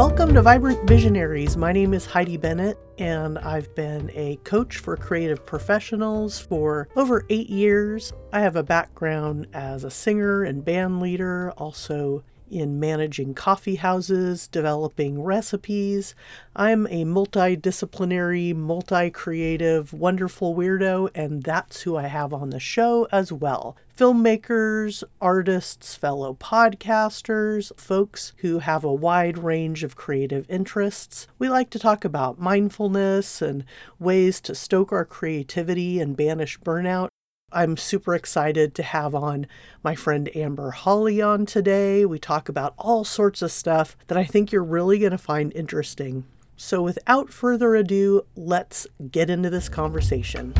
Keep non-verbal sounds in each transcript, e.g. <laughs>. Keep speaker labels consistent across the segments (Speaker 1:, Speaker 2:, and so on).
Speaker 1: Welcome to Vibrant Visionaries. My name is Heidi Bennett, and I've been a coach for creative professionals for over eight years. I have a background as a singer and band leader, also in managing coffee houses, developing recipes. I'm a multidisciplinary, multi creative, wonderful weirdo, and that's who I have on the show as well. Filmmakers, artists, fellow podcasters, folks who have a wide range of creative interests. We like to talk about mindfulness and ways to stoke our creativity and banish burnout. I'm super excited to have on my friend Amber Hawley on today. We talk about all sorts of stuff that I think you're really going to find interesting. So, without further ado, let's get into this conversation.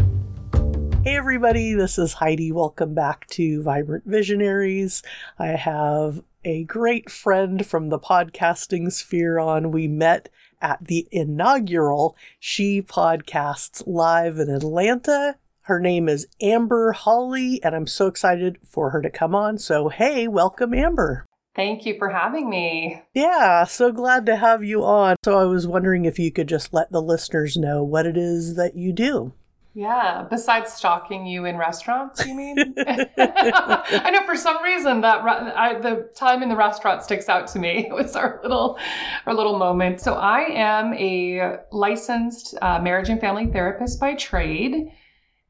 Speaker 1: Hey, everybody, this is Heidi. Welcome back to Vibrant Visionaries. I have a great friend from the podcasting sphere on. We met at the inaugural She Podcasts Live in Atlanta her name is Amber Hawley, and I'm so excited for her to come on. So, hey, welcome, Amber.
Speaker 2: Thank you for having me.
Speaker 1: Yeah, so glad to have you on. So, I was wondering if you could just let the listeners know what it is that you do.
Speaker 2: Yeah, besides stalking you in restaurants, you mean? <laughs> <laughs> I know for some reason that I, the time in the restaurant sticks out to me. <laughs> It was our little, our little moment. So I am a licensed uh, marriage and family therapist by trade.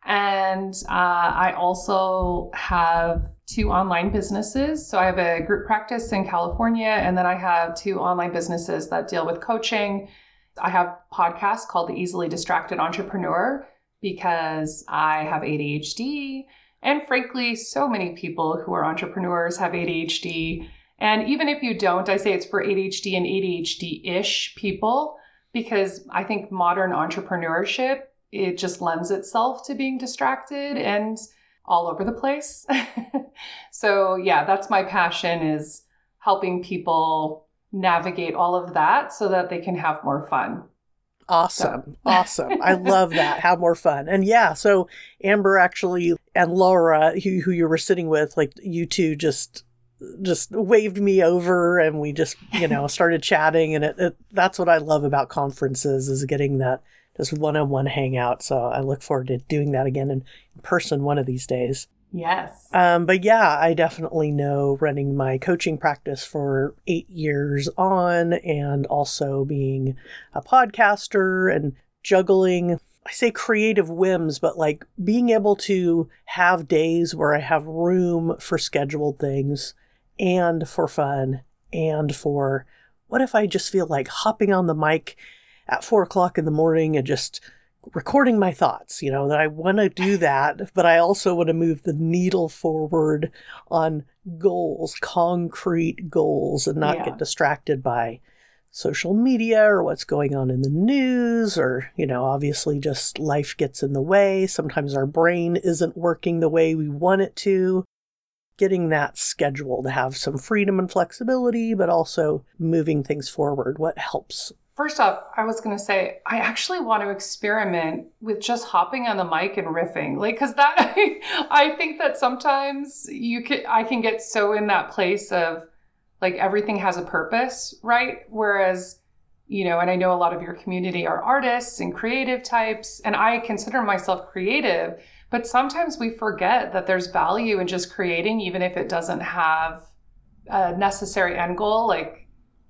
Speaker 2: And uh, I also have two online businesses. So I have a group practice in California, and then I have two online businesses that deal with coaching. I have a podcast called The Easily Distracted Entrepreneur because I have ADHD. And frankly, so many people who are entrepreneurs have ADHD. And even if you don't, I say it's for ADHD and ADHD ish people because I think modern entrepreneurship it just lends itself to being distracted and all over the place. <laughs> so yeah, that's my passion is helping people navigate all of that so that they can have more fun.
Speaker 1: Awesome. <laughs> Awesome. I love that. Have more fun. And yeah, so Amber actually and Laura, who, who you were sitting with, like you two just just waved me over and we just you know <laughs> started chatting and it, it, that's what i love about conferences is getting that just one-on-one hangout. So I look forward to doing that again in person one of these days.
Speaker 2: Yes.
Speaker 1: Um, but yeah, I definitely know running my coaching practice for eight years on and also being a podcaster and juggling, I say creative whims, but like being able to have days where I have room for scheduled things and for fun and for what if I just feel like hopping on the mic at four o'clock in the morning and just recording my thoughts, you know, that I want to do <laughs> that, but I also want to move the needle forward on goals, concrete goals, and not yeah. get distracted by social media or what's going on in the news, or, you know, obviously just life gets in the way. Sometimes our brain isn't working the way we want it to. Getting that schedule to have some freedom and flexibility, but also moving things forward. What helps
Speaker 2: First off, I was going to say, I actually want to experiment with just hopping on the mic and riffing. Like, cause that, <laughs> I think that sometimes you can, I can get so in that place of like everything has a purpose, right? Whereas, you know, and I know a lot of your community are artists and creative types, and I consider myself creative, but sometimes we forget that there's value in just creating, even if it doesn't have a necessary end goal. Like,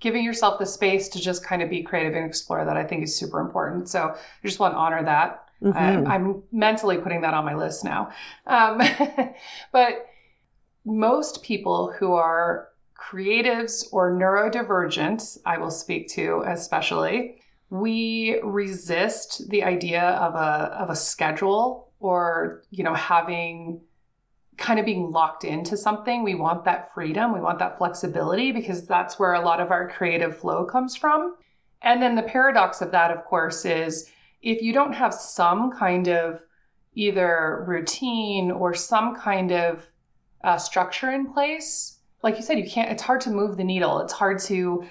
Speaker 2: giving yourself the space to just kind of be creative and explore that I think is super important. So I just want to honor that. Mm-hmm. I, am mentally putting that on my list now. Um, <laughs> but most people who are creatives or neurodivergent, I will speak to especially, we resist the idea of a of a schedule or you know having kind of being locked into something. We want that freedom, we want that flexibility because that's where a lot of our creative flow comes from. And then the paradox of that, of course, is if you don't have some kind of either routine or some kind of uh, structure in place, like you said, you can't, it's hard to move the needle. It's hard to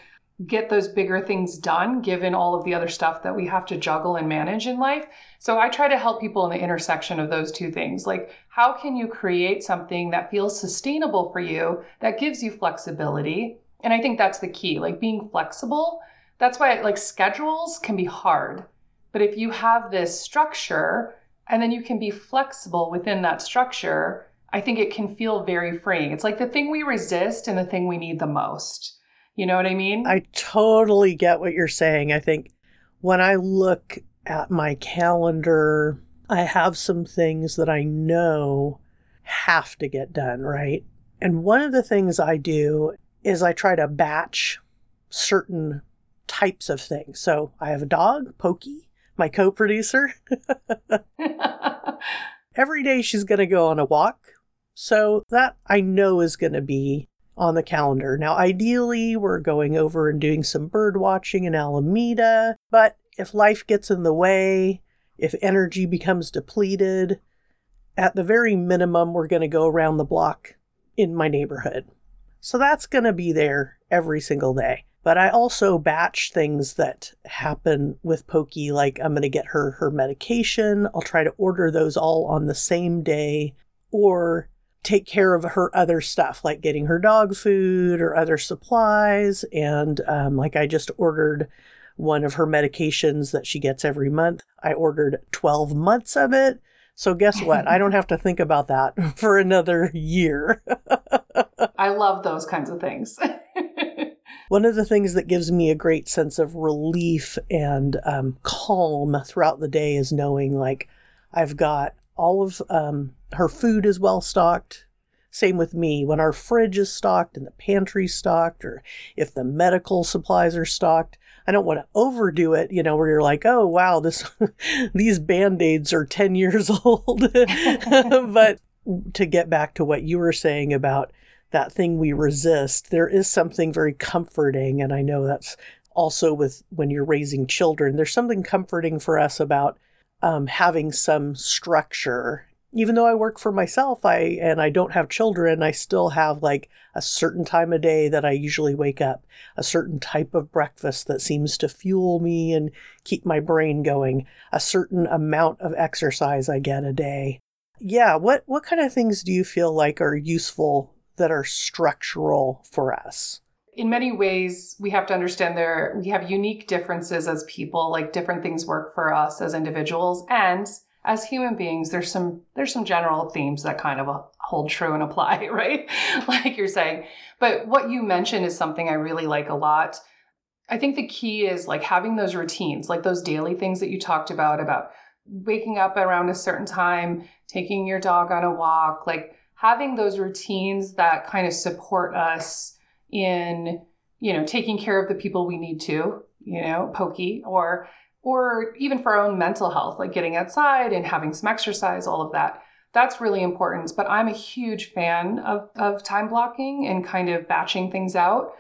Speaker 2: get those bigger things done given all of the other stuff that we have to juggle and manage in life. So I try to help people in the intersection of those two things. Like, how can you create something that feels sustainable for you, that gives you flexibility? And I think that's the key, like being flexible that's why like schedules can be hard. But if you have this structure and then you can be flexible within that structure, I think it can feel very freeing. It's like the thing we resist and the thing we need the most. You know what I mean?
Speaker 1: I totally get what you're saying. I think when I look at my calendar, I have some things that I know have to get done, right? And one of the things I do is I try to batch certain types of things. So I have a dog, Pokey, my co producer. <laughs> Every day she's going to go on a walk. So that I know is going to be on the calendar. Now, ideally, we're going over and doing some bird watching in Alameda, but if life gets in the way, if energy becomes depleted, at the very minimum, we're going to go around the block in my neighborhood. So that's going to be there every single day. But I also batch things that happen with Pokey, like I'm going to get her her medication. I'll try to order those all on the same day or take care of her other stuff, like getting her dog food or other supplies. And um, like I just ordered one of her medications that she gets every month. I ordered 12 months of it. So guess <laughs> what? I don't have to think about that <laughs> for another year. <laughs>
Speaker 2: I love those kinds of things.
Speaker 1: One of the things that gives me a great sense of relief and um, calm throughout the day is knowing like I've got all of um, her food is well stocked. Same with me. When our fridge is stocked and the pantry's stocked, or if the medical supplies are stocked, I don't want to overdo it, you know, where you're like, oh wow, this <laughs> these band-aids are 10 years <laughs> old. <laughs> but to get back to what you were saying about that thing we resist, there is something very comforting. And I know that's also with when you're raising children, there's something comforting for us about um, having some structure. Even though I work for myself, I and I don't have children, I still have like a certain time of day that I usually wake up, a certain type of breakfast that seems to fuel me and keep my brain going, a certain amount of exercise I get a day. Yeah, what what kind of things do you feel like are useful that are structural for us?
Speaker 2: In many ways, we have to understand there we have unique differences as people, like different things work for us as individuals and as human beings there's some there's some general themes that kind of uh, hold true and apply <laughs> right? Like you're saying. But what you mentioned is something i really like a lot. I think the key is like having those routines like those daily things that you talked about about waking up around a certain time taking your dog on a walk like having those routines that kind of support us in you know taking care of the people we need to you know pokey or or even for our own mental health like getting outside and having some exercise all of that that's really important but i'm a huge fan of, of time blocking and kind of batching things out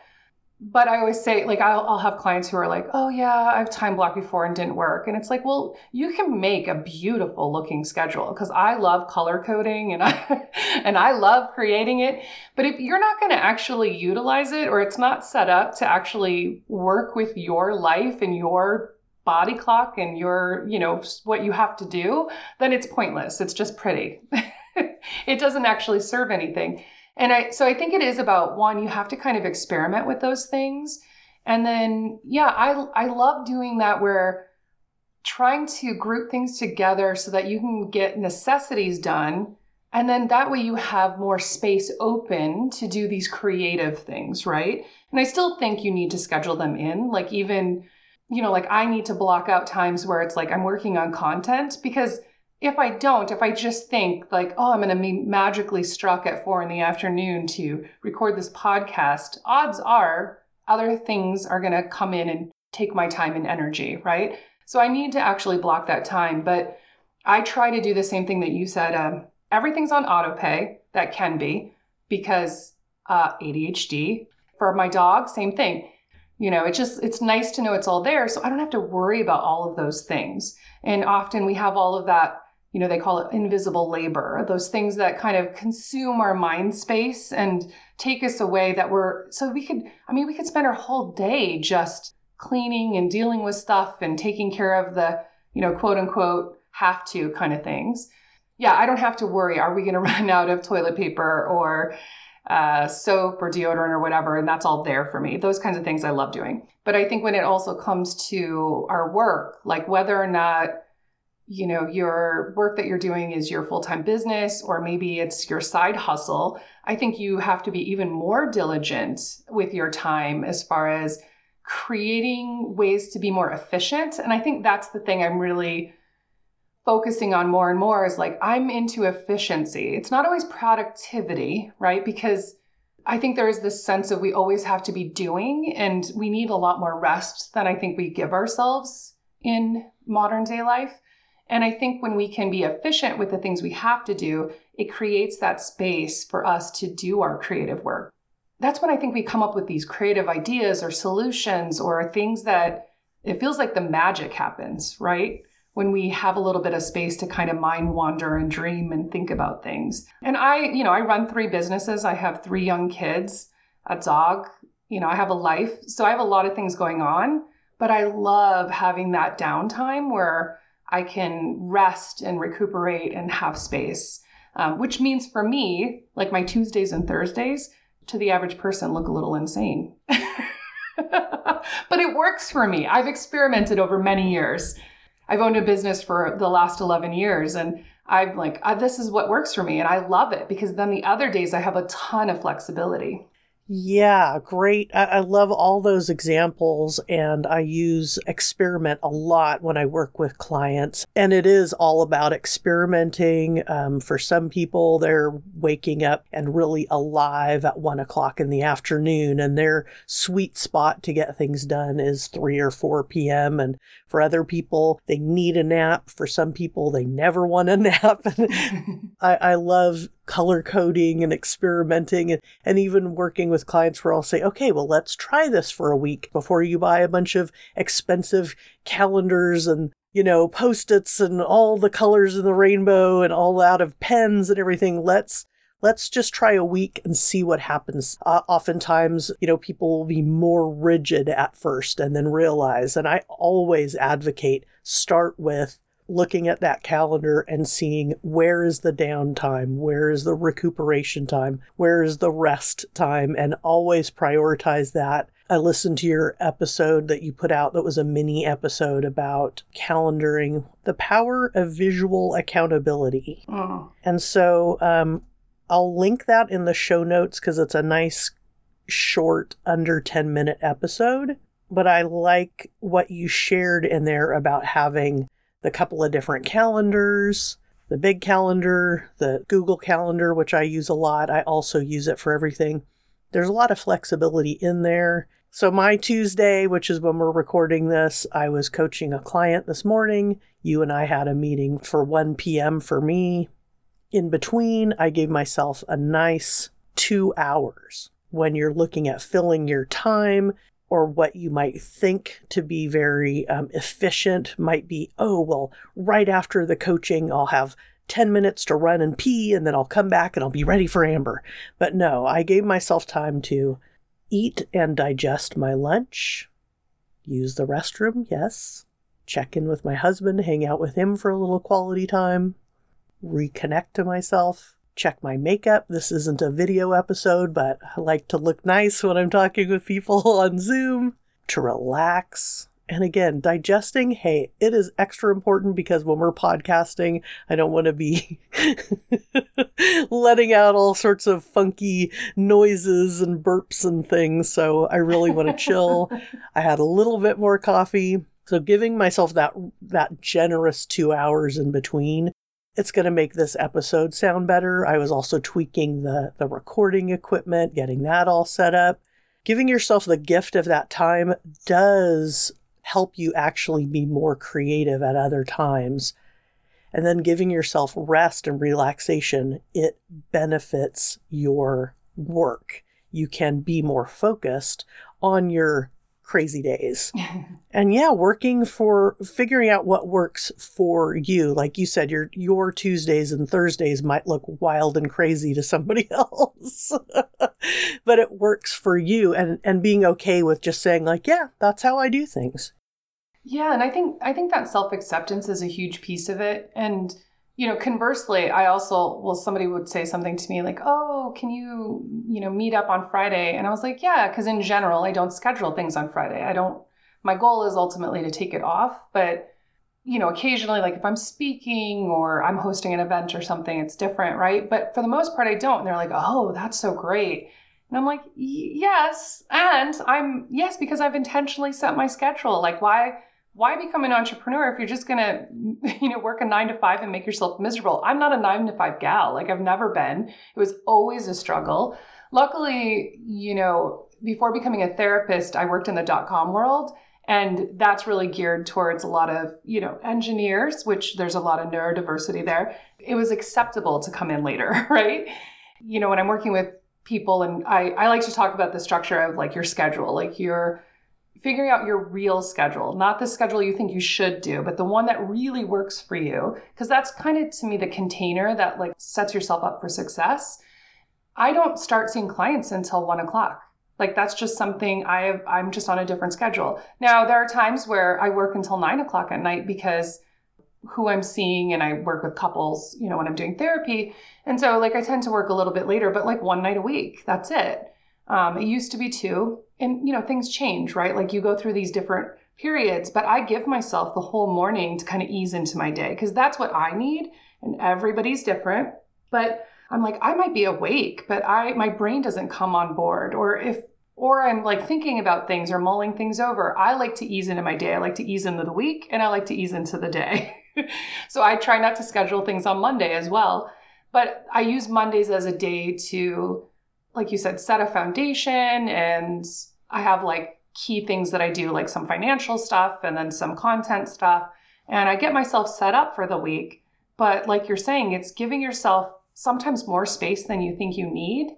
Speaker 2: but I always say, like, I'll, I'll, have clients who are like, oh, yeah, I've time blocked before and didn't work. And it's like, well, you can make a beautiful looking schedule because I love color coding and I, <laughs> and I love creating it. But if you're not going to actually utilize it or it's not set up to actually work with your life and your body clock and your, you know, what you have to do, then it's pointless. It's just pretty. <laughs> it doesn't actually serve anything. And I so I think it is about one you have to kind of experiment with those things. And then yeah, I I love doing that where trying to group things together so that you can get necessities done and then that way you have more space open to do these creative things, right? And I still think you need to schedule them in. Like even, you know, like I need to block out times where it's like I'm working on content because if I don't, if I just think like, oh, I'm going to be magically struck at four in the afternoon to record this podcast, odds are other things are going to come in and take my time and energy, right? So I need to actually block that time. But I try to do the same thing that you said. Um, everything's on auto pay. That can be because uh, ADHD. For my dog, same thing. You know, it's just, it's nice to know it's all there. So I don't have to worry about all of those things. And often we have all of that you know, they call it invisible labor, those things that kind of consume our mind space and take us away that we're, so we could, I mean, we could spend our whole day just cleaning and dealing with stuff and taking care of the, you know, quote unquote, have to kind of things. Yeah, I don't have to worry. Are we going <laughs> to run out of toilet paper or, uh, soap or deodorant or whatever, and that's all there for me. Those kinds of things I love doing. But I think when it also comes to our work, like whether or not you know your work that you're doing is your full-time business or maybe it's your side hustle i think you have to be even more diligent with your time as far as creating ways to be more efficient and i think that's the thing i'm really focusing on more and more is like I'm into efficiency. It's not always productivity, right? Because I think there is this sense of we always have to be doing and we need a lot more rest than I think we give ourselves in modern day life. And I think when we can be efficient with the things we have to do, it creates that space for us to do our creative work. That's when I think we come up with these creative ideas or solutions or things that it feels like the magic happens, right? When we have a little bit of space to kind of mind wander and dream and think about things. And I, you know, I run three businesses. I have three young kids, a dog, you know, I have a life. So I have a lot of things going on, but I love having that downtime where I can rest and recuperate and have space. Um, which means for me, like my Tuesdays and Thursdays, to the average person, look a little insane. <laughs> but it works for me. I've experimented over many years. I've owned a business for the last 11 years and I'm like, uh, this is what works for me. And I love it because then the other days I have a ton of flexibility.
Speaker 1: Yeah, great. I, I, love all those examples, and I use experiment a lot when I work with clients. And it is all about experimenting. Um, for some people, they're waking up and really alive at one o'clock in the afternoon, and their sweet spot to get things done is 3 or 4 p.m. And for other people, they need a nap. For some people, they never want a <laughs> nap. <laughs> I, I love color coding and experimenting and, and even working with clients where I'll say, okay, well, let's try this for a week before you buy a bunch of expensive calendars and you know, post-its and all the colors in the rainbow and all out of pens and everything. Let's let's just try a week and see what happens. Uh, oftentimes, you know, people will be more rigid at first and then realize, and I always advocate start with looking at that calendar and seeing where is the downtime, where is the recuperation time, where is the rest time, and always prioritize that. I listened to your episode that you put out that was a mini episode about calendaring, the power of visual accountability. Oh. And so um, I'll link that in the show notes because it's a nice, short, under 10 minute episode. But I like what you shared in there about having the couple of different calendars, the big calendar, the Google Calendar, which I use a lot. I also use it for everything. There's a lot of flexibility in there. So, my Tuesday, which is when we're recording this, I was coaching a client this morning. You and I had a meeting for 1 p.m. for me. In between, I gave myself a nice two hours when you're looking at filling your time or what you might think to be very um, efficient might be oh, well, right after the coaching, I'll have 10 minutes to run and pee, and then I'll come back and I'll be ready for Amber. But no, I gave myself time to eat and digest my lunch, use the restroom, yes, check in with my husband, hang out with him for a little quality time, reconnect to myself, check my makeup. This isn't a video episode, but I like to look nice when I'm talking with people <laughs> on Zoom to relax. And again, digesting, hey, it is extra important because when we're podcasting, I don't want to be <laughs> letting out all sorts of funky noises and burps and things. So I really want to <laughs> chill. I had a little bit more coffee. So giving myself that that generous 2 hours in between it's going to make this episode sound better. I was also tweaking the, the recording equipment, getting that all set up. Giving yourself the gift of that time does help you actually be more creative at other times. And then giving yourself rest and relaxation, it benefits your work. You can be more focused on your crazy days. <laughs> and yeah, working for figuring out what works for you. Like you said, your your Tuesdays and Thursdays might look wild and crazy to somebody <laughs> else. <laughs> but it works for you and and being okay with just saying like, yeah, that's how I do things.
Speaker 2: Yeah, and I think I think that self-acceptance is a huge piece of it and you know, conversely, I also, well, somebody would say something to me like, oh, can you, you know, meet up on Friday? And I was like, yeah, because in general, I don't schedule things on Friday. I don't, my goal is ultimately to take it off. But, you know, occasionally, like if I'm speaking or I'm hosting an event or something, it's different, right? But for the most part, I don't. And they're like, oh, that's so great. And I'm like, yes. And I'm, yes, because I've intentionally set my schedule. Like, why? Why become an entrepreneur if you're just gonna <laughs> you know work a nine to five and make yourself miserable? I'm not a nine to five gal. Like i've never been. It was always a struggle. Luckily you know before becoming a therapist i worked in the dot-com world and that's really geared towards a lot of you know engineers which there's a lot of neurodiversity there. It was acceptable to come in later <laughs> right? You know when i'm working with people and i, I like to talk about the structure of like your schedule. Like your figuring out your real schedule, not the schedule you think you should do, but the one that really works for you. Because that's kind of to me the container that like sets yourself up for success. I don't start seeing clients until one o'clock. Like that's just something I have, I'm just on a different schedule. Now there are times where I work until nine o'clock at night because who I'm seeing and I work with couples, you know, when I'm doing therapy. And so like I tend to work a little bit later, but like one night a week. That's it. Um, it used to be two, and you know things change, right? Like you go through these different periods, but I give myself the whole morning to kind of ease into my day because that's what I need, and everybody's different. But I'm like, I might be awake, but I my brain doesn't come on board, or if or I'm like thinking about things or mulling things over. I like to ease into my day. I like to ease into the week, and I like to ease into the day. <laughs> so I try not to schedule things on Monday as well. But I use Mondays as a day to like you said, set a foundation and I have like key things that I do, like some financial stuff and then some content stuff. And I get myself set up for the week. But like you're saying, it's giving yourself sometimes more space than you think you need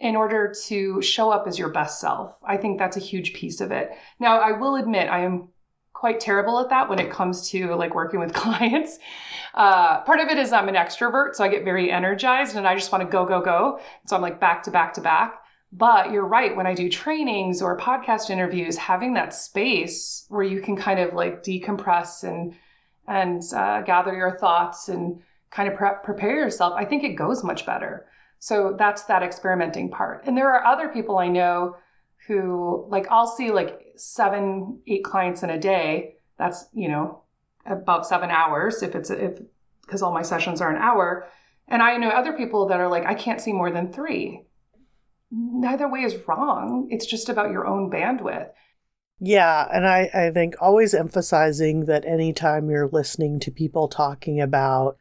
Speaker 2: in order to show up as your best self. I think that's a huge piece of it. Now, I will admit I am quite terrible at that when it comes to like working with <laughs> clients. Uh, part of it is I'm an extrovert, so I get very energized and I just want to go, go, go. So I'm like back to back to back. But you're right, when I do trainings or podcast interviews, having that space where you can kind of like decompress and and uh, gather your thoughts and kind of pre- prepare yourself, I think it goes much better. So that's that experimenting part. And there are other people I know who like I'll see like seven, eight clients in a day. That's, you know, about seven hours if it's if because all my sessions are an hour. And I know other people that are like, I can't see more than three. Neither way is wrong. It's just about your own bandwidth.
Speaker 1: Yeah, and I, I think always emphasizing that anytime you're listening to people talking about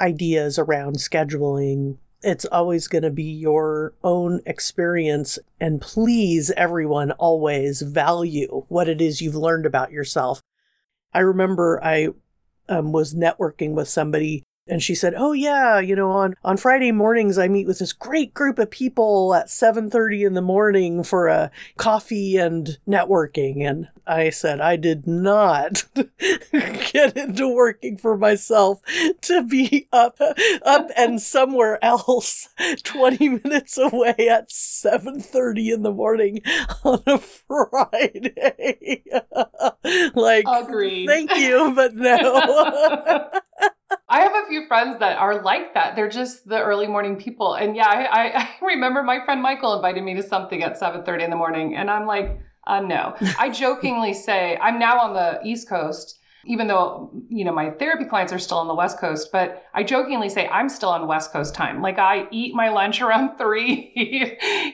Speaker 1: ideas around scheduling, it's always going to be your own experience. And please, everyone, always value what it is you've learned about yourself. I remember I um, was networking with somebody and she said, "Oh yeah, you know, on on Friday mornings I meet with this great group of people at 7:30 in the morning for a coffee and networking." And I said, "I did not <laughs> get into working for myself to be up up and somewhere else <laughs> 20 minutes away at 7:30 in the morning on a <laughs> Friday." like,
Speaker 2: Agreed.
Speaker 1: thank you, but no.
Speaker 2: I have a few friends that are like that. They're just the early morning people. And yeah, I, I, <laughs> remember my friend Michael invited me to something at 7:30 in the morning, and I'm like, uh, no. I jokingly say I'm now on the East Coast even though you know my therapy clients are still on the west coast but i jokingly say i'm still on west coast time. Like i eat my lunch around <laughs> three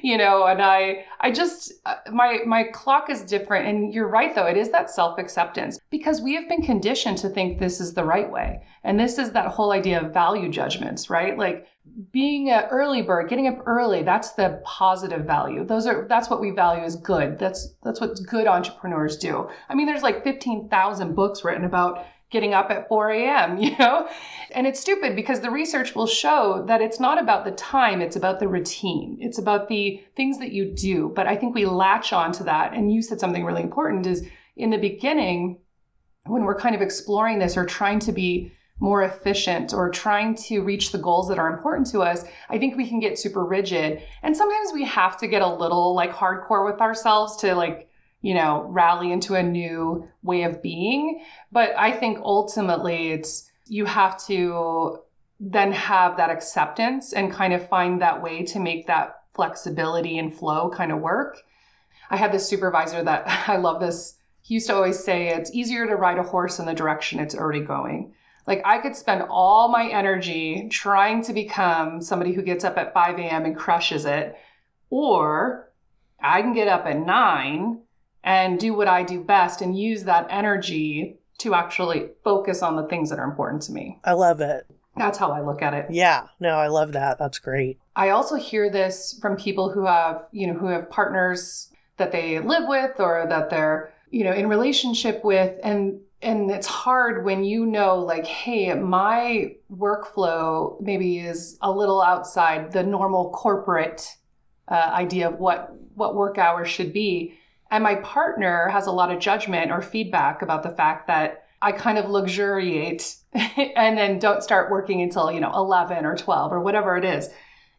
Speaker 2: you know and i i just uh, my my clock is different. And you're right though it is that self-acceptance because we have been conditioned to think this is the right way. And this is that whole idea of value judgments right? Like being an early bird, getting up early, that's the positive value. Those are that's what we value as good. That's that's what good entrepreneurs do. I mean, there's like 15,000 books written about getting up at 4 a.m., <laughs> you know? And it's stupid because the research will show that it's not about the time, it's about the routine. It's about the things that you do. But I think we latch on to that. And you said something really important is in the beginning, when we're kind of exploring this or trying to be more efficient or trying to reach the goals that are important to us, I think we can get super rigid. And sometimes we have to get a little like hardcore with ourselves to like, you know, rally into a new way of being. But I think ultimately it's you have to then have that acceptance and kind of find that way to make that flexibility and flow kind of work. I had this supervisor that <laughs> I love this. He used to always say it's easier to ride a horse in the direction it's already going. Like I could spend all my energy trying to become somebody who gets up at 5 a.m. and crushes it, or I can get up at 9 and do what I do best and use that energy to actually focus on the things that are important to me.
Speaker 1: I love it.
Speaker 2: That's how I look at it.
Speaker 1: Yeah, no, I love that. That's great.
Speaker 2: I also hear this from people who have, you know, who have partners that they live with or that they're, you know, in relationship with and and it's hard when you know like hey my workflow maybe is a little outside the normal corporate uh, idea of what what work hours should be. And my partner has a lot of judgment or feedback about the fact that i kind of luxuriate <laughs> and then don't start working until you know 11 or 12 or whatever it is.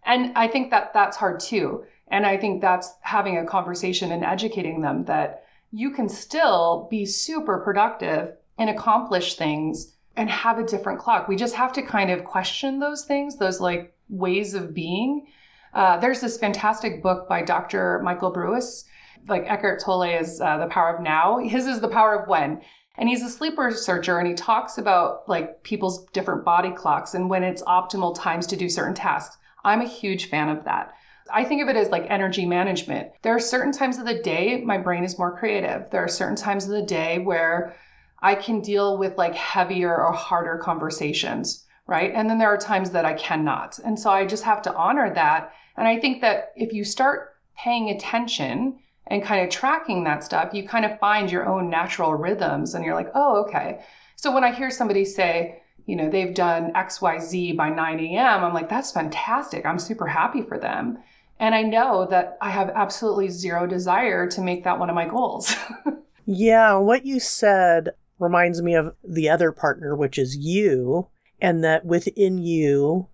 Speaker 2: And i think that that's hard too. And i think that's having a conversation and educating them that you can still be super productive and accomplish things and have a different clock. We just have to kind of question those things, those like ways of being. Uh, there's this fantastic book by Dr. Michael Breus. Like Eckhart Tolle is uh, The Power of Now. His is The Power of When. And he's a sleep researcher and he talks about like people's different body clocks and when it's optimal times to do certain tasks. I'm a huge fan of that. I think of it as like energy management. There are certain times of the day my brain is more creative. There are certain times of the day where I can deal with like heavier or harder conversations, right? And then there are times that I cannot. And so I just have to honor that. And I think that if you start paying attention and kind of tracking that stuff, you kind of find your own natural rhythms and you're like, oh, okay. So when I hear somebody say, you know, they've done XYZ by 9 a.m., I'm like, that's fantastic. I'm super happy for them. And I know that I have absolutely zero desire to make that one of my goals. <laughs>
Speaker 1: yeah, what you said reminds me of the other partner, which is you, and that within you,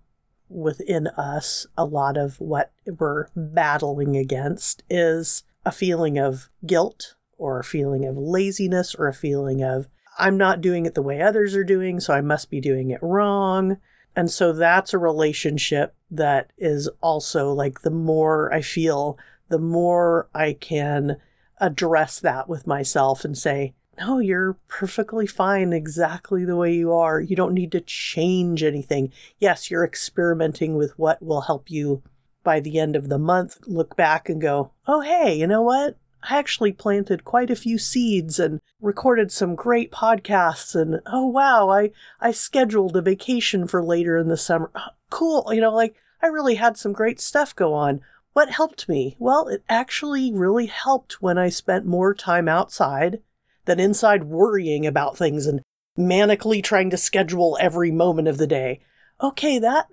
Speaker 1: within us, a lot of what we're battling against is a feeling of guilt or a feeling of laziness or a feeling of, I'm not doing it the way others are doing, so I must be doing it wrong. And so that's a relationship that is also like the more I feel, the more I can address that with myself and say, no, you're perfectly fine exactly the way you are. You don't need to change anything. Yes, you're experimenting with what will help you by the end of the month look back and go, oh, hey, you know what? I actually planted quite a few seeds and recorded some great podcasts and oh wow, I I scheduled a vacation for later in the summer. Oh, cool, you know, like I really had some great stuff go on. What helped me? Well, it actually really helped when I spent more time outside than inside worrying about things and manically trying to schedule every moment of the day. Okay, that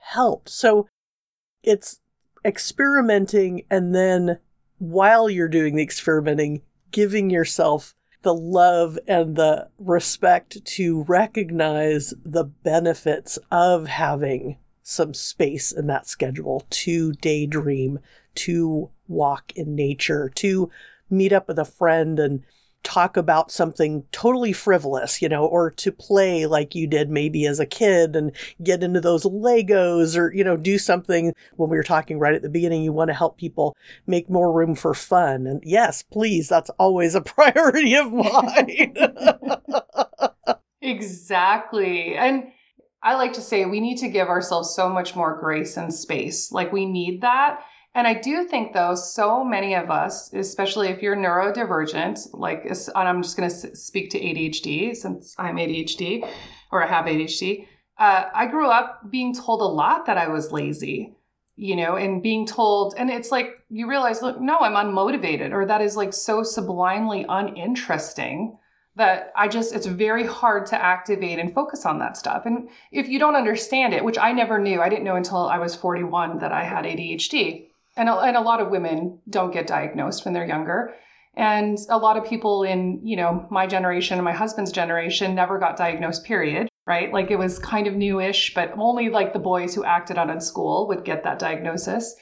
Speaker 1: helped. So it's experimenting and then while you're doing the experimenting, giving yourself the love and the respect to recognize the benefits of having some space in that schedule to daydream, to walk in nature, to meet up with a friend and talk about something totally frivolous, you know, or to play like you did maybe as a kid and get into those Legos or, you know, do something when we were talking right at the beginning, you want to help people make more room for fun. And yes, please, that's always a <laughs> priority of mine. <laughs>
Speaker 2: exactly. And I like to say we need to give ourselves so much more grace and space. Like we need that. And I do think, though, so many of us, especially if you're neurodivergent, like, and I'm just going to speak to ADHD since I'm ADHD or I have ADHD. Uh, I grew up being told a lot that I was lazy, you know, and being told, and it's like you realize, look, no, I'm unmotivated, or that is like so sublimely uninteresting that I just, it's very hard to activate and focus on that stuff. And if you don't understand it, which I never knew, I didn't know until I was 41 that I had ADHD and a, and a lot of women don't get diagnosed when they're younger and a lot of people in you know my generation and my husband's generation never got diagnosed period right like it was kind of newish but only like the boys who acted out in school would get that diagnosis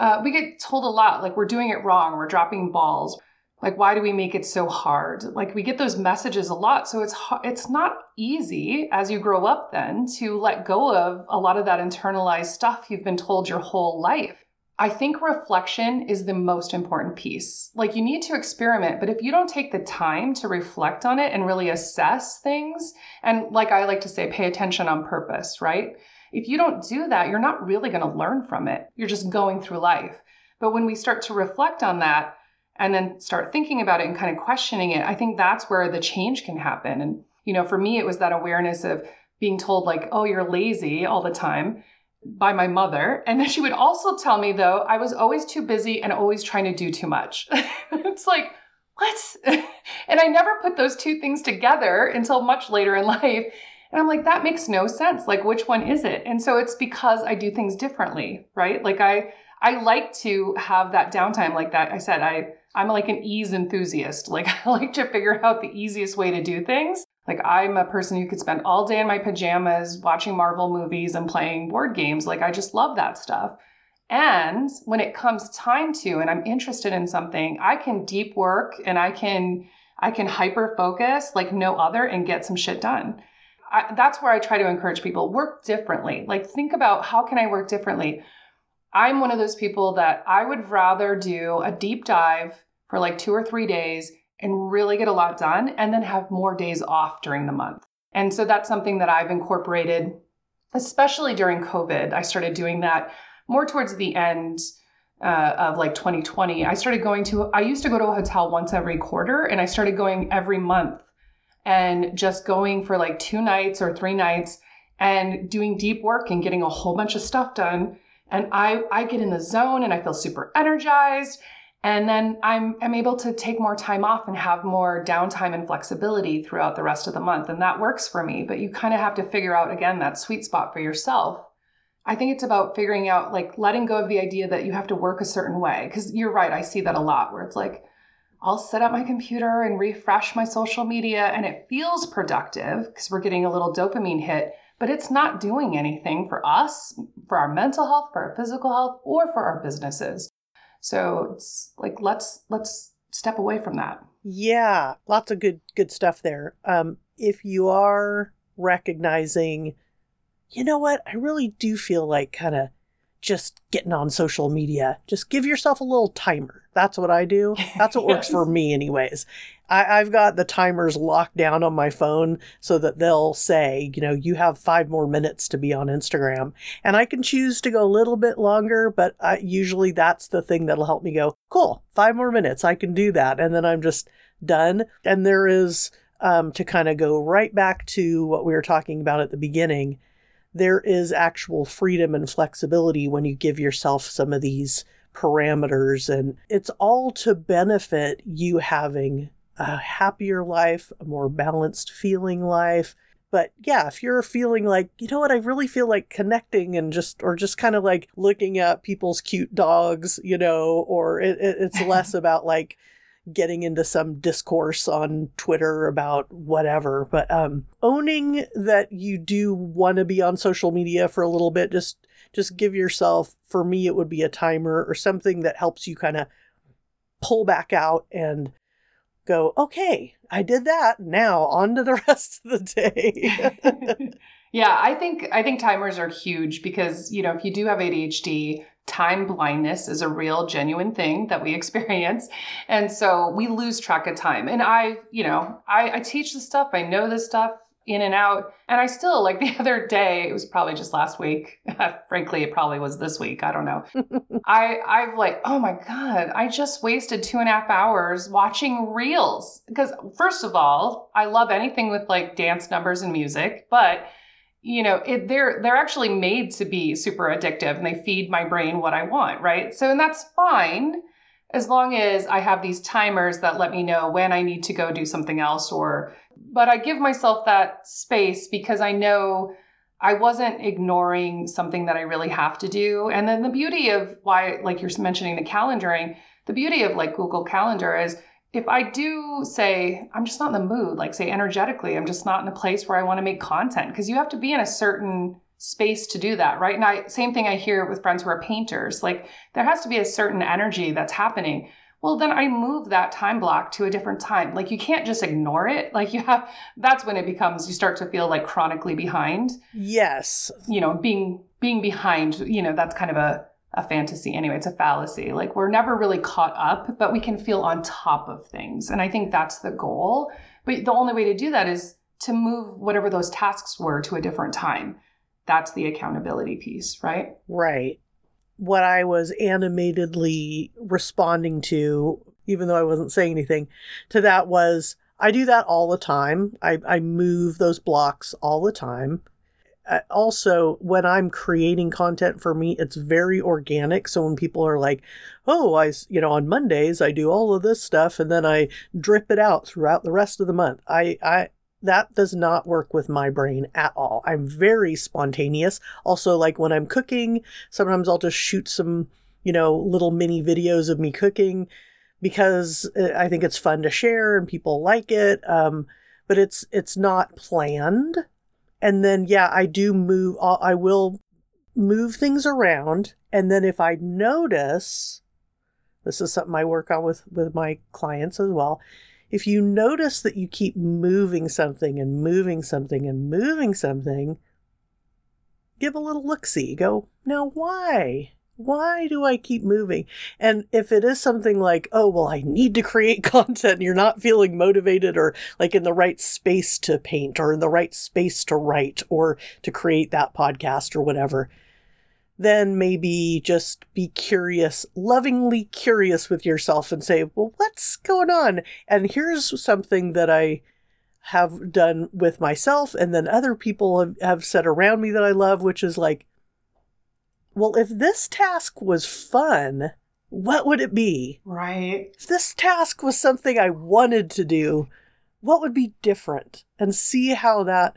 Speaker 2: uh, we get told a lot like we're doing it wrong we're dropping balls Like, why do we make it so hard? Like, we get those messages a lot. So it's, it's not easy as you grow up then to let go of a lot of that internalized stuff you've been told your whole life. I think reflection is the most important piece. Like, you need to experiment, but if you don't take the time to reflect on it and really assess things, and like I like to say, pay attention on purpose, right? If you don't do that, you're not really going to learn from it. You're just going through life. But when we start to reflect on that, and then start thinking about it and kind of questioning it, I think that's where the change can happen. And, you know, for me, it was that awareness of being told, like, oh, you're lazy all the time by my mother. And then she would also tell me, though, I was always too busy and always trying to do too much. <laughs> it's like, what? <laughs> and I never put those two things together until much later in <laughs> life. And I'm like, that makes no sense. Like, which one is it? And so it's because I do things differently, right? Like, I, I like to have that downtime like that. I said, I, I'm like an ease enthusiast. Like I like to figure out the easiest way to do things. Like I'm a person who could spend all day in my pajamas watching Marvel movies and playing board games. Like I just love that stuff. And when it comes time to and I'm interested in something, I can deep work and I can I can hyper focus like no other and get some shit done. I, that's where I try to encourage people work differently. Like think about how can I work differently? I'm one of those people that I would rather do a deep dive for like two or three days and really get a lot done and then have more days off during the month. And so that's something that I've incorporated, especially during COVID. I started doing that more towards the end uh, of like 2020. I started going to, I used to go to a hotel once every quarter and I started going every month and just going for like two nights or three nights and doing deep work and getting a whole bunch of stuff done and I I get in the zone and I feel super energized and then I'm I'm able to take more time off and have more downtime and flexibility throughout the rest of the month and that works for me but you kind of have to figure out again that sweet spot for yourself. I think it's about figuring out like letting go of the idea that you have to work a certain way cuz you're right I see that a lot where it's like I'll set up my computer and refresh my social media and it feels productive because we're getting a little dopamine hit but it's not doing anything for us, for our mental health, for our physical health, or for our businesses. So it's like let's let's step away from that.
Speaker 1: Yeah, lots of good good stuff there. Um, if you are recognizing, you know what, I really do feel like kind of just getting on social media. Just give yourself a little timer. That's what I do. That's what yes. works for <laughs> me, anyways. I, have got the timers locked down on my phone so that they'll say, you know, you have five more minutes to be on Instagram. And I can choose to go a little bit longer, but I, usually that's the thing that'll help me go, cool, five more minutes. I can do that. And then I'm just done. And there is, um, to kind of go right back to what we were talking about at the beginning, there is actual freedom and flexibility when you give yourself some of these parameters. And it's all to benefit you having a happier life, a more balanced feeling life. But yeah, if you're feeling like, you know what, I really feel like connecting and just, or just kind of like looking at people's cute dogs, you know, or it, it, it's less <laughs> about like getting into some discourse on Twitter about whatever. But um, owning that you do want to be on social media for a little bit, just just give yourself. For me, it would be a timer or something that helps you kind of pull back out and go, okay, I did that. Now on to the <laughs> rest of the day. <laughs>
Speaker 2: yeah, I think I think timers are huge because, you know, if you do have ADHD, time blindness is a real genuine thing that we <laughs> experience and so we lose track of time and i you know I, I teach this stuff i know this stuff in and out. And I still, like <laughs> the other day, it was probably just last week. <laughs> Frankly, it probably was this week. I don't know. I, I've like, oh my God, I just wasted two and a half hours watching reels. Because, first of all, I love anything with like dance numbers and music, but you know it, they're they're actually made to be super addictive and they feed my brain what i want right so and that's fine as long as I have these timers that let me know when I need to go do something else or but I give myself that space because I know I wasn't ignoring something that I really have to do. And then the beauty of why like you're mentioning the calendaring, the beauty of like Google Calendar is if I do say I'm just not in the mood, like say energetically, I'm just not in a place where I want to make content because you have to be in a certain space to do that, right? And I, same thing I hear with friends who are painters. Like there has to be a certain energy that's happening. well then i move that time block to a different time like you can't just ignore it like you have that's when it becomes you start to feel like chronically behind
Speaker 1: yes
Speaker 2: you know being being behind you know that's kind of a a fantasy anyway it's a fallacy. Like we're never really caught up but we can feel on top of things and i think that's the goal. But the only way to do that is to move whatever those tasks were to a different time. That's the accountability piece right?
Speaker 1: Right. What I was animatedly responding to, even though I wasn't saying anything, to that was I do that all the time. I, I move those blocks all the time. Uh, also, when I'm creating content for me, it's very organic. So when people are like, oh, I, you know, on Mondays, I do all of this stuff and then I drip it out throughout the rest of the month. I, I, that does not work with my brain at all. I'm very spontaneous. Also, like when I'm cooking, sometimes I'll just shoot some, you know, little mini videos of me cooking because uh, I think it's fun to share and people like it. Um, but it's it's not planned. And then yeah, I do move. I will move things around, and then if I notice, this is something I work on with with my clients as well if you notice that you keep moving something and moving something and moving something, give a little look see. Go, now why? Why do I keep moving? And if it is something like, oh, well, I need to create <laughs> content, and you're not feeling motivated or like in the right space to paint or in the right space to write or to create that podcast or whatever, then maybe just be curious, lovingly curious with yourself and say, well, what's going on? And here's something that I have done with myself and then other people have, have said around me that I love, which is like, well, if this task was fun, what would it be?
Speaker 2: Right.
Speaker 1: If this task was something I wanted to do, what would be different? And see how that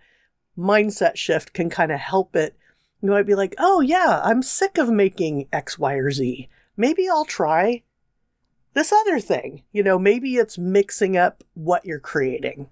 Speaker 1: mindset shift can kind of help it you might be like, oh, yeah, I'm sick of making X, Y, or Z. Maybe I'll try this other thing. You know, maybe it's mixing up what you're creating.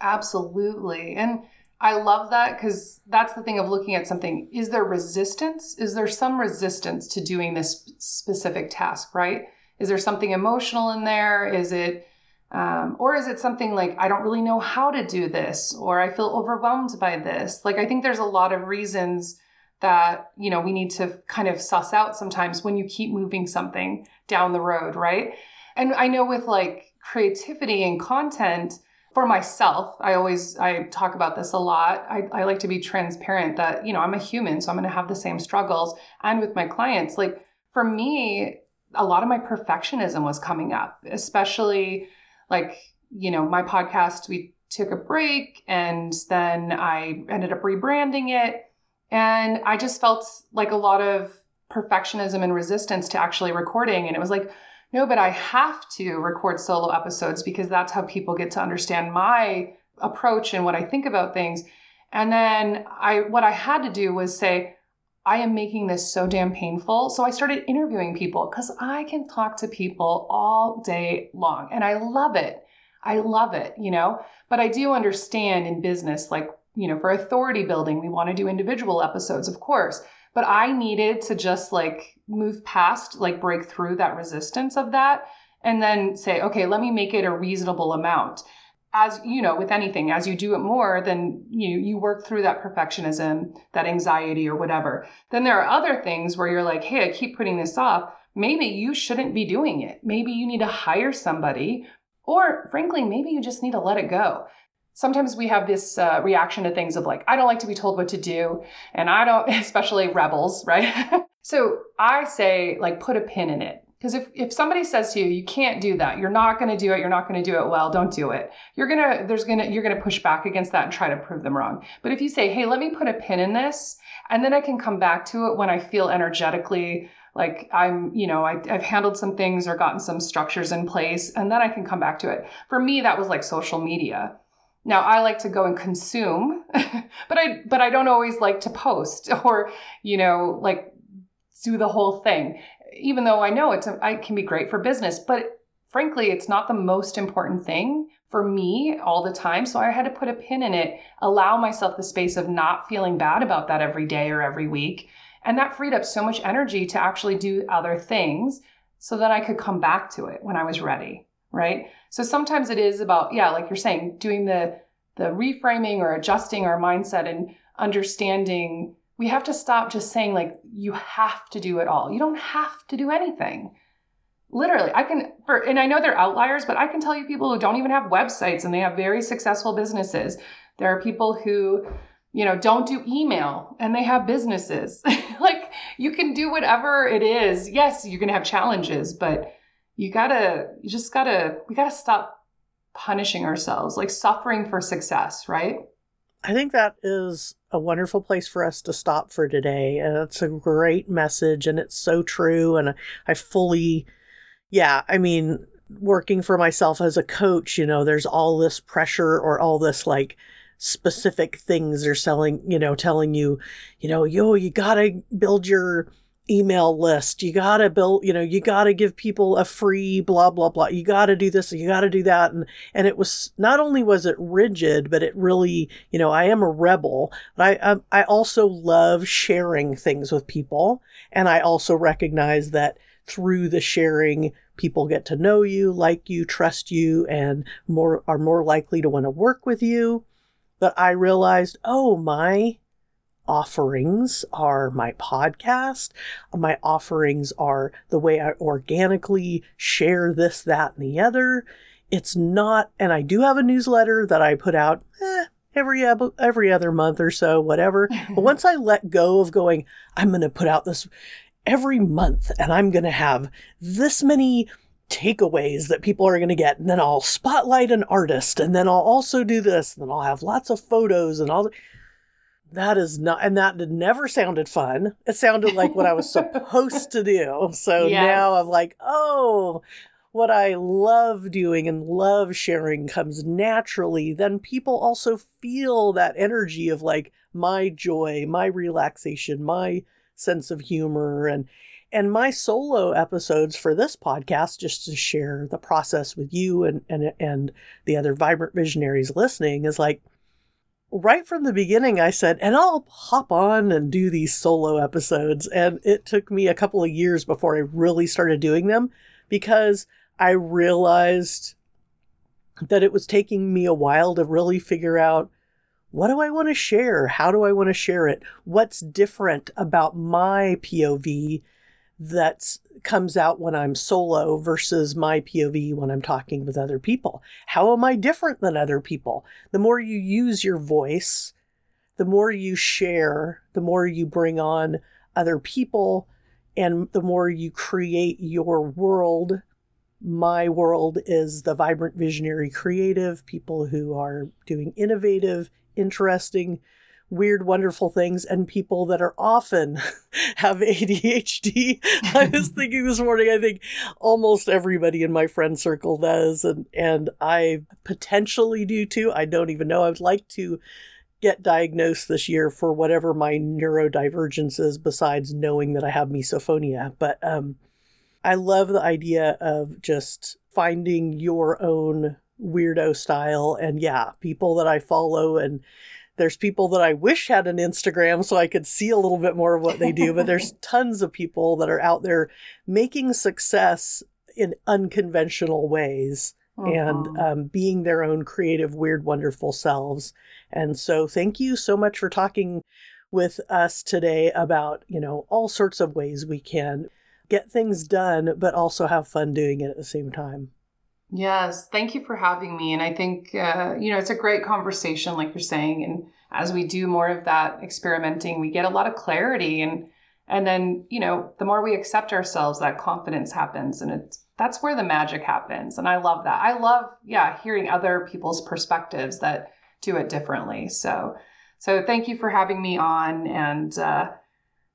Speaker 2: Absolutely. And I love that because that's the thing of looking at something. Is there resistance? Is there some resistance to doing this specific task, right? Is there something emotional in there? Is it, um, or is it something like, I don't really know how to do this, or I feel overwhelmed by this? Like, I think there's a lot of reasons that you know we need to kind of suss out sometimes when you keep moving something down the road right and i know with like creativity and content for myself i always i talk about this a lot. I, I like to be transparent that you know i'm a human so i'm going to have the same struggles. And with my clients like for me a lot of my perfectionism was coming up especially like you know my podcast we took a break and then i ended up rebranding it. And I just felt like a lot of perfectionism and resistance to actually recording. And it was like, no, but I have to record solo episodes because that's how people get to understand my approach and what I think about things. And then I what I had to do was say, I am making this so damn painful. So I started interviewing people because I can talk to people all day long and I love it. I love it, you know? But I do understand in business, like you know, for authority building, we want to do individual episodes, of course. But I needed to just like move past, like break through that resistance of that and then say, okay, let me make it a reasonable amount. As you know, with anything, as you do it more, then you you work through that perfectionism, that anxiety or whatever. Then there are other things where you're like, hey, I keep putting this off. Maybe you shouldn't be doing it. Maybe you need to hire somebody or frankly, maybe you just need to let it go sometimes we have this uh, reaction to things of like, I don't like to be told what to do. And I don't, <laughs> especially rebels, right? <laughs> so I say, like, put a pin in it. Because if, if somebody says to you, you can't do that, you're not going to do it, you're not going to do it well, don't do it. You're going to, there's going to, you're going to push back against that and try to prove them wrong. But if you say, hey, let me put a pin in this, and then I can come back to it when I feel energetically like I'm, you know, I, have handled some things or gotten some structures in place, and then I can come back to it. For me, that was like social media. Now I like to go and consume, <laughs> but I but I don't always like to post <laughs> or you know like do the whole thing. Even though I know it's a, I can be great for business, but frankly, it's not the most important thing for me all the time. So I had to put a pin in it, allow myself the space of not feeling bad about that every day or every week. And that freed up so much energy to actually do other things so that I could come back to it when I was ready, right? So sometimes it is about, yeah, like you're saying, doing the the reframing or adjusting our mindset and understanding we have to stop just saying like you have to do it all. You don't have to do anything. Literally, I can for and I know they're outliers, but I can tell you people who don't even have websites and they have very successful businesses. There are people who you know, don't do email and they have businesses. <laughs> like you can do whatever it is. Yes, you're going to have challenges, but you got to you just got to we got to stop punishing ourselves, like suffering for success, right?
Speaker 1: I think that is a wonderful place for us to stop for today. It's a great message and it's so true and I fully yeah, I mean, working for myself as a coach, you know, there's all this pressure or all this like specific things they're selling, you know, telling you, you know, yo, you gotta build your email list. You gotta build, you know, you gotta give people a free blah blah blah. You gotta do this, and you gotta do that. And and it was not only was it rigid, but it really, you know, I am a rebel, but I I, I also love sharing things with people. And I also recognize that through the sharing people get to know you like you trust you and more are more likely to want to work with you But I realized, oh, my offerings are my podcast. My offerings are the way I organically share this, that, and the other. It's not, and I do have a newsletter that I put out eh, every every other month or so, whatever. <laughs> but once I let go of going, I'm going to put out this every month, and I'm going to have this many takeaways that people are going to get. And then I'll spotlight an artist. And then I'll also do this. And then I'll have lots of photos and all. The... That is not, and that never sounded fun. It sounded like what I was supposed to do. So <laughs> yes. now I'm like, oh, what I love doing and love sharing comes naturally. Then people also feel that energy of like my joy, my relaxation, my sense of humor. And, and my solo episodes for this podcast, just to share the process with you and, and, and the other vibrant visionaries listening, is like right from the beginning, I said, and I'll hop on and do these solo episodes. And it took me a couple of years before I really started doing them because I realized that it was taking me a while to really figure out what do I want to share? How do I want to share it? What's different about my POV that comes out when I'm solo versus my POV when I'm talking with other people. How am I different than other people? The more you use your voice, the more you share, the more you bring on other people, and the more you create your world. My world is the vibrant, visionary, creative people who are doing innovative, interesting, weird, wonderful things and people that are often <laughs> have ADHD. <laughs> I was thinking this morning, I think almost everybody in my friend circle does, and, and I potentially do too. I don't even know. I would like to get diagnosed this year for whatever my neurodivergence is besides knowing that I have misophonia. But um, I love the idea of just finding your own weirdo style and yeah people that i follow and there's people that I wish had an Instagram so I could see a little bit more of what they do, but there's <laughs> tons of people that are out there making success in unconventional ways uh-huh. and um, being their own creative, weird, wonderful selves. And so, thank you so much for talking with us today about, you know, all sorts of ways we can get things done, but also have fun doing it at the same time.
Speaker 2: Yes, thank you for having me. And I think, uh, you know, it's a great conversation, like you're saying. And as we do more of that experimenting, we get a lot of clarity. And, and then, you know, the more we accept ourselves, that confidence happens. And it's, that's where the magic happens. And I love that. I love, yeah, hearing other people's perspectives that do it differently. So, so thank you for having me on. And, uh,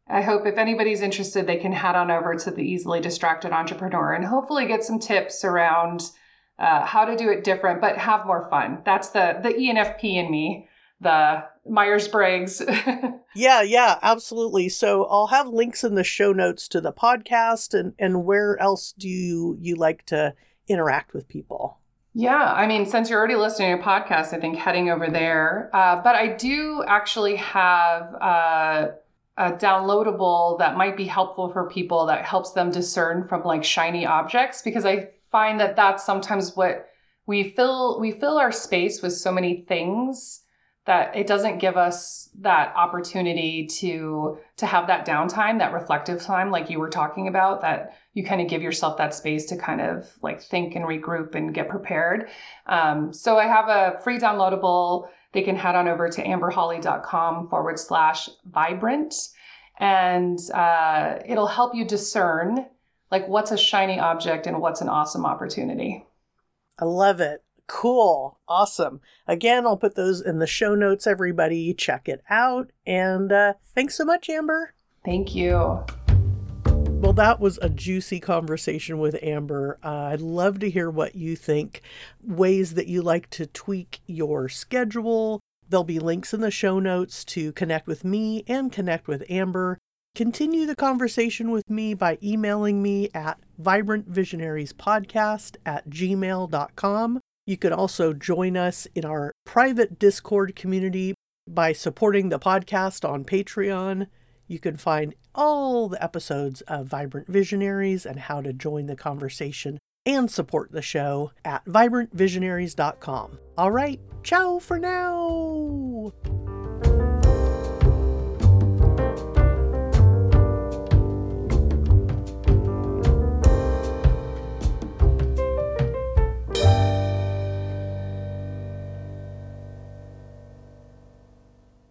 Speaker 2: I hope if anybody's interested, they can head on over to the Easily Distracted Entrepreneur and hopefully get some tips around uh, how to do it different, but have more fun. That's the the ENFP in me, the Myers Briggs. <laughs>
Speaker 1: yeah, yeah, absolutely. So I'll have links in the show notes to the podcast, and and where else do you you like to interact with people?
Speaker 2: Yeah, I mean, since you're already listening to a podcast, I think heading over there. Uh, but I do actually have. Uh, a downloadable that might be helpful for people that helps them discern from like shiny objects because I find that that's sometimes what we fill we fill our space with so many things that it doesn't give us that opportunity to to have that downtime that reflective time like you were talking about that you kind of give yourself that space to kind of like think and regroup and get prepared. Um, so i have a free downloadable they can head on over to amberhawley.com forward slash vibrant. And uh, it'll help you discern like what's a shiny object and what's an awesome opportunity
Speaker 1: i love it Cool. Awesome. Again, I'll put those in the show notes, everybody. Check it out. And uh, thanks so much, Amber.
Speaker 2: Thank you.
Speaker 1: Well, that was a juicy conversation with Amber. Uh, I'd love to hear what you think, ways that you like to tweak your schedule. There'll be links in the show notes to connect with me and connect with Amber. Continue the conversation with me by emailing me at vibrantvisionariespodcast at gmail.com. You can also join us in our private Discord community by supporting the podcast on Patreon. You can find all the episodes of Vibrant Visionaries and how to join the conversation and support the show at vibrantvisionaries.com. All right, ciao for now.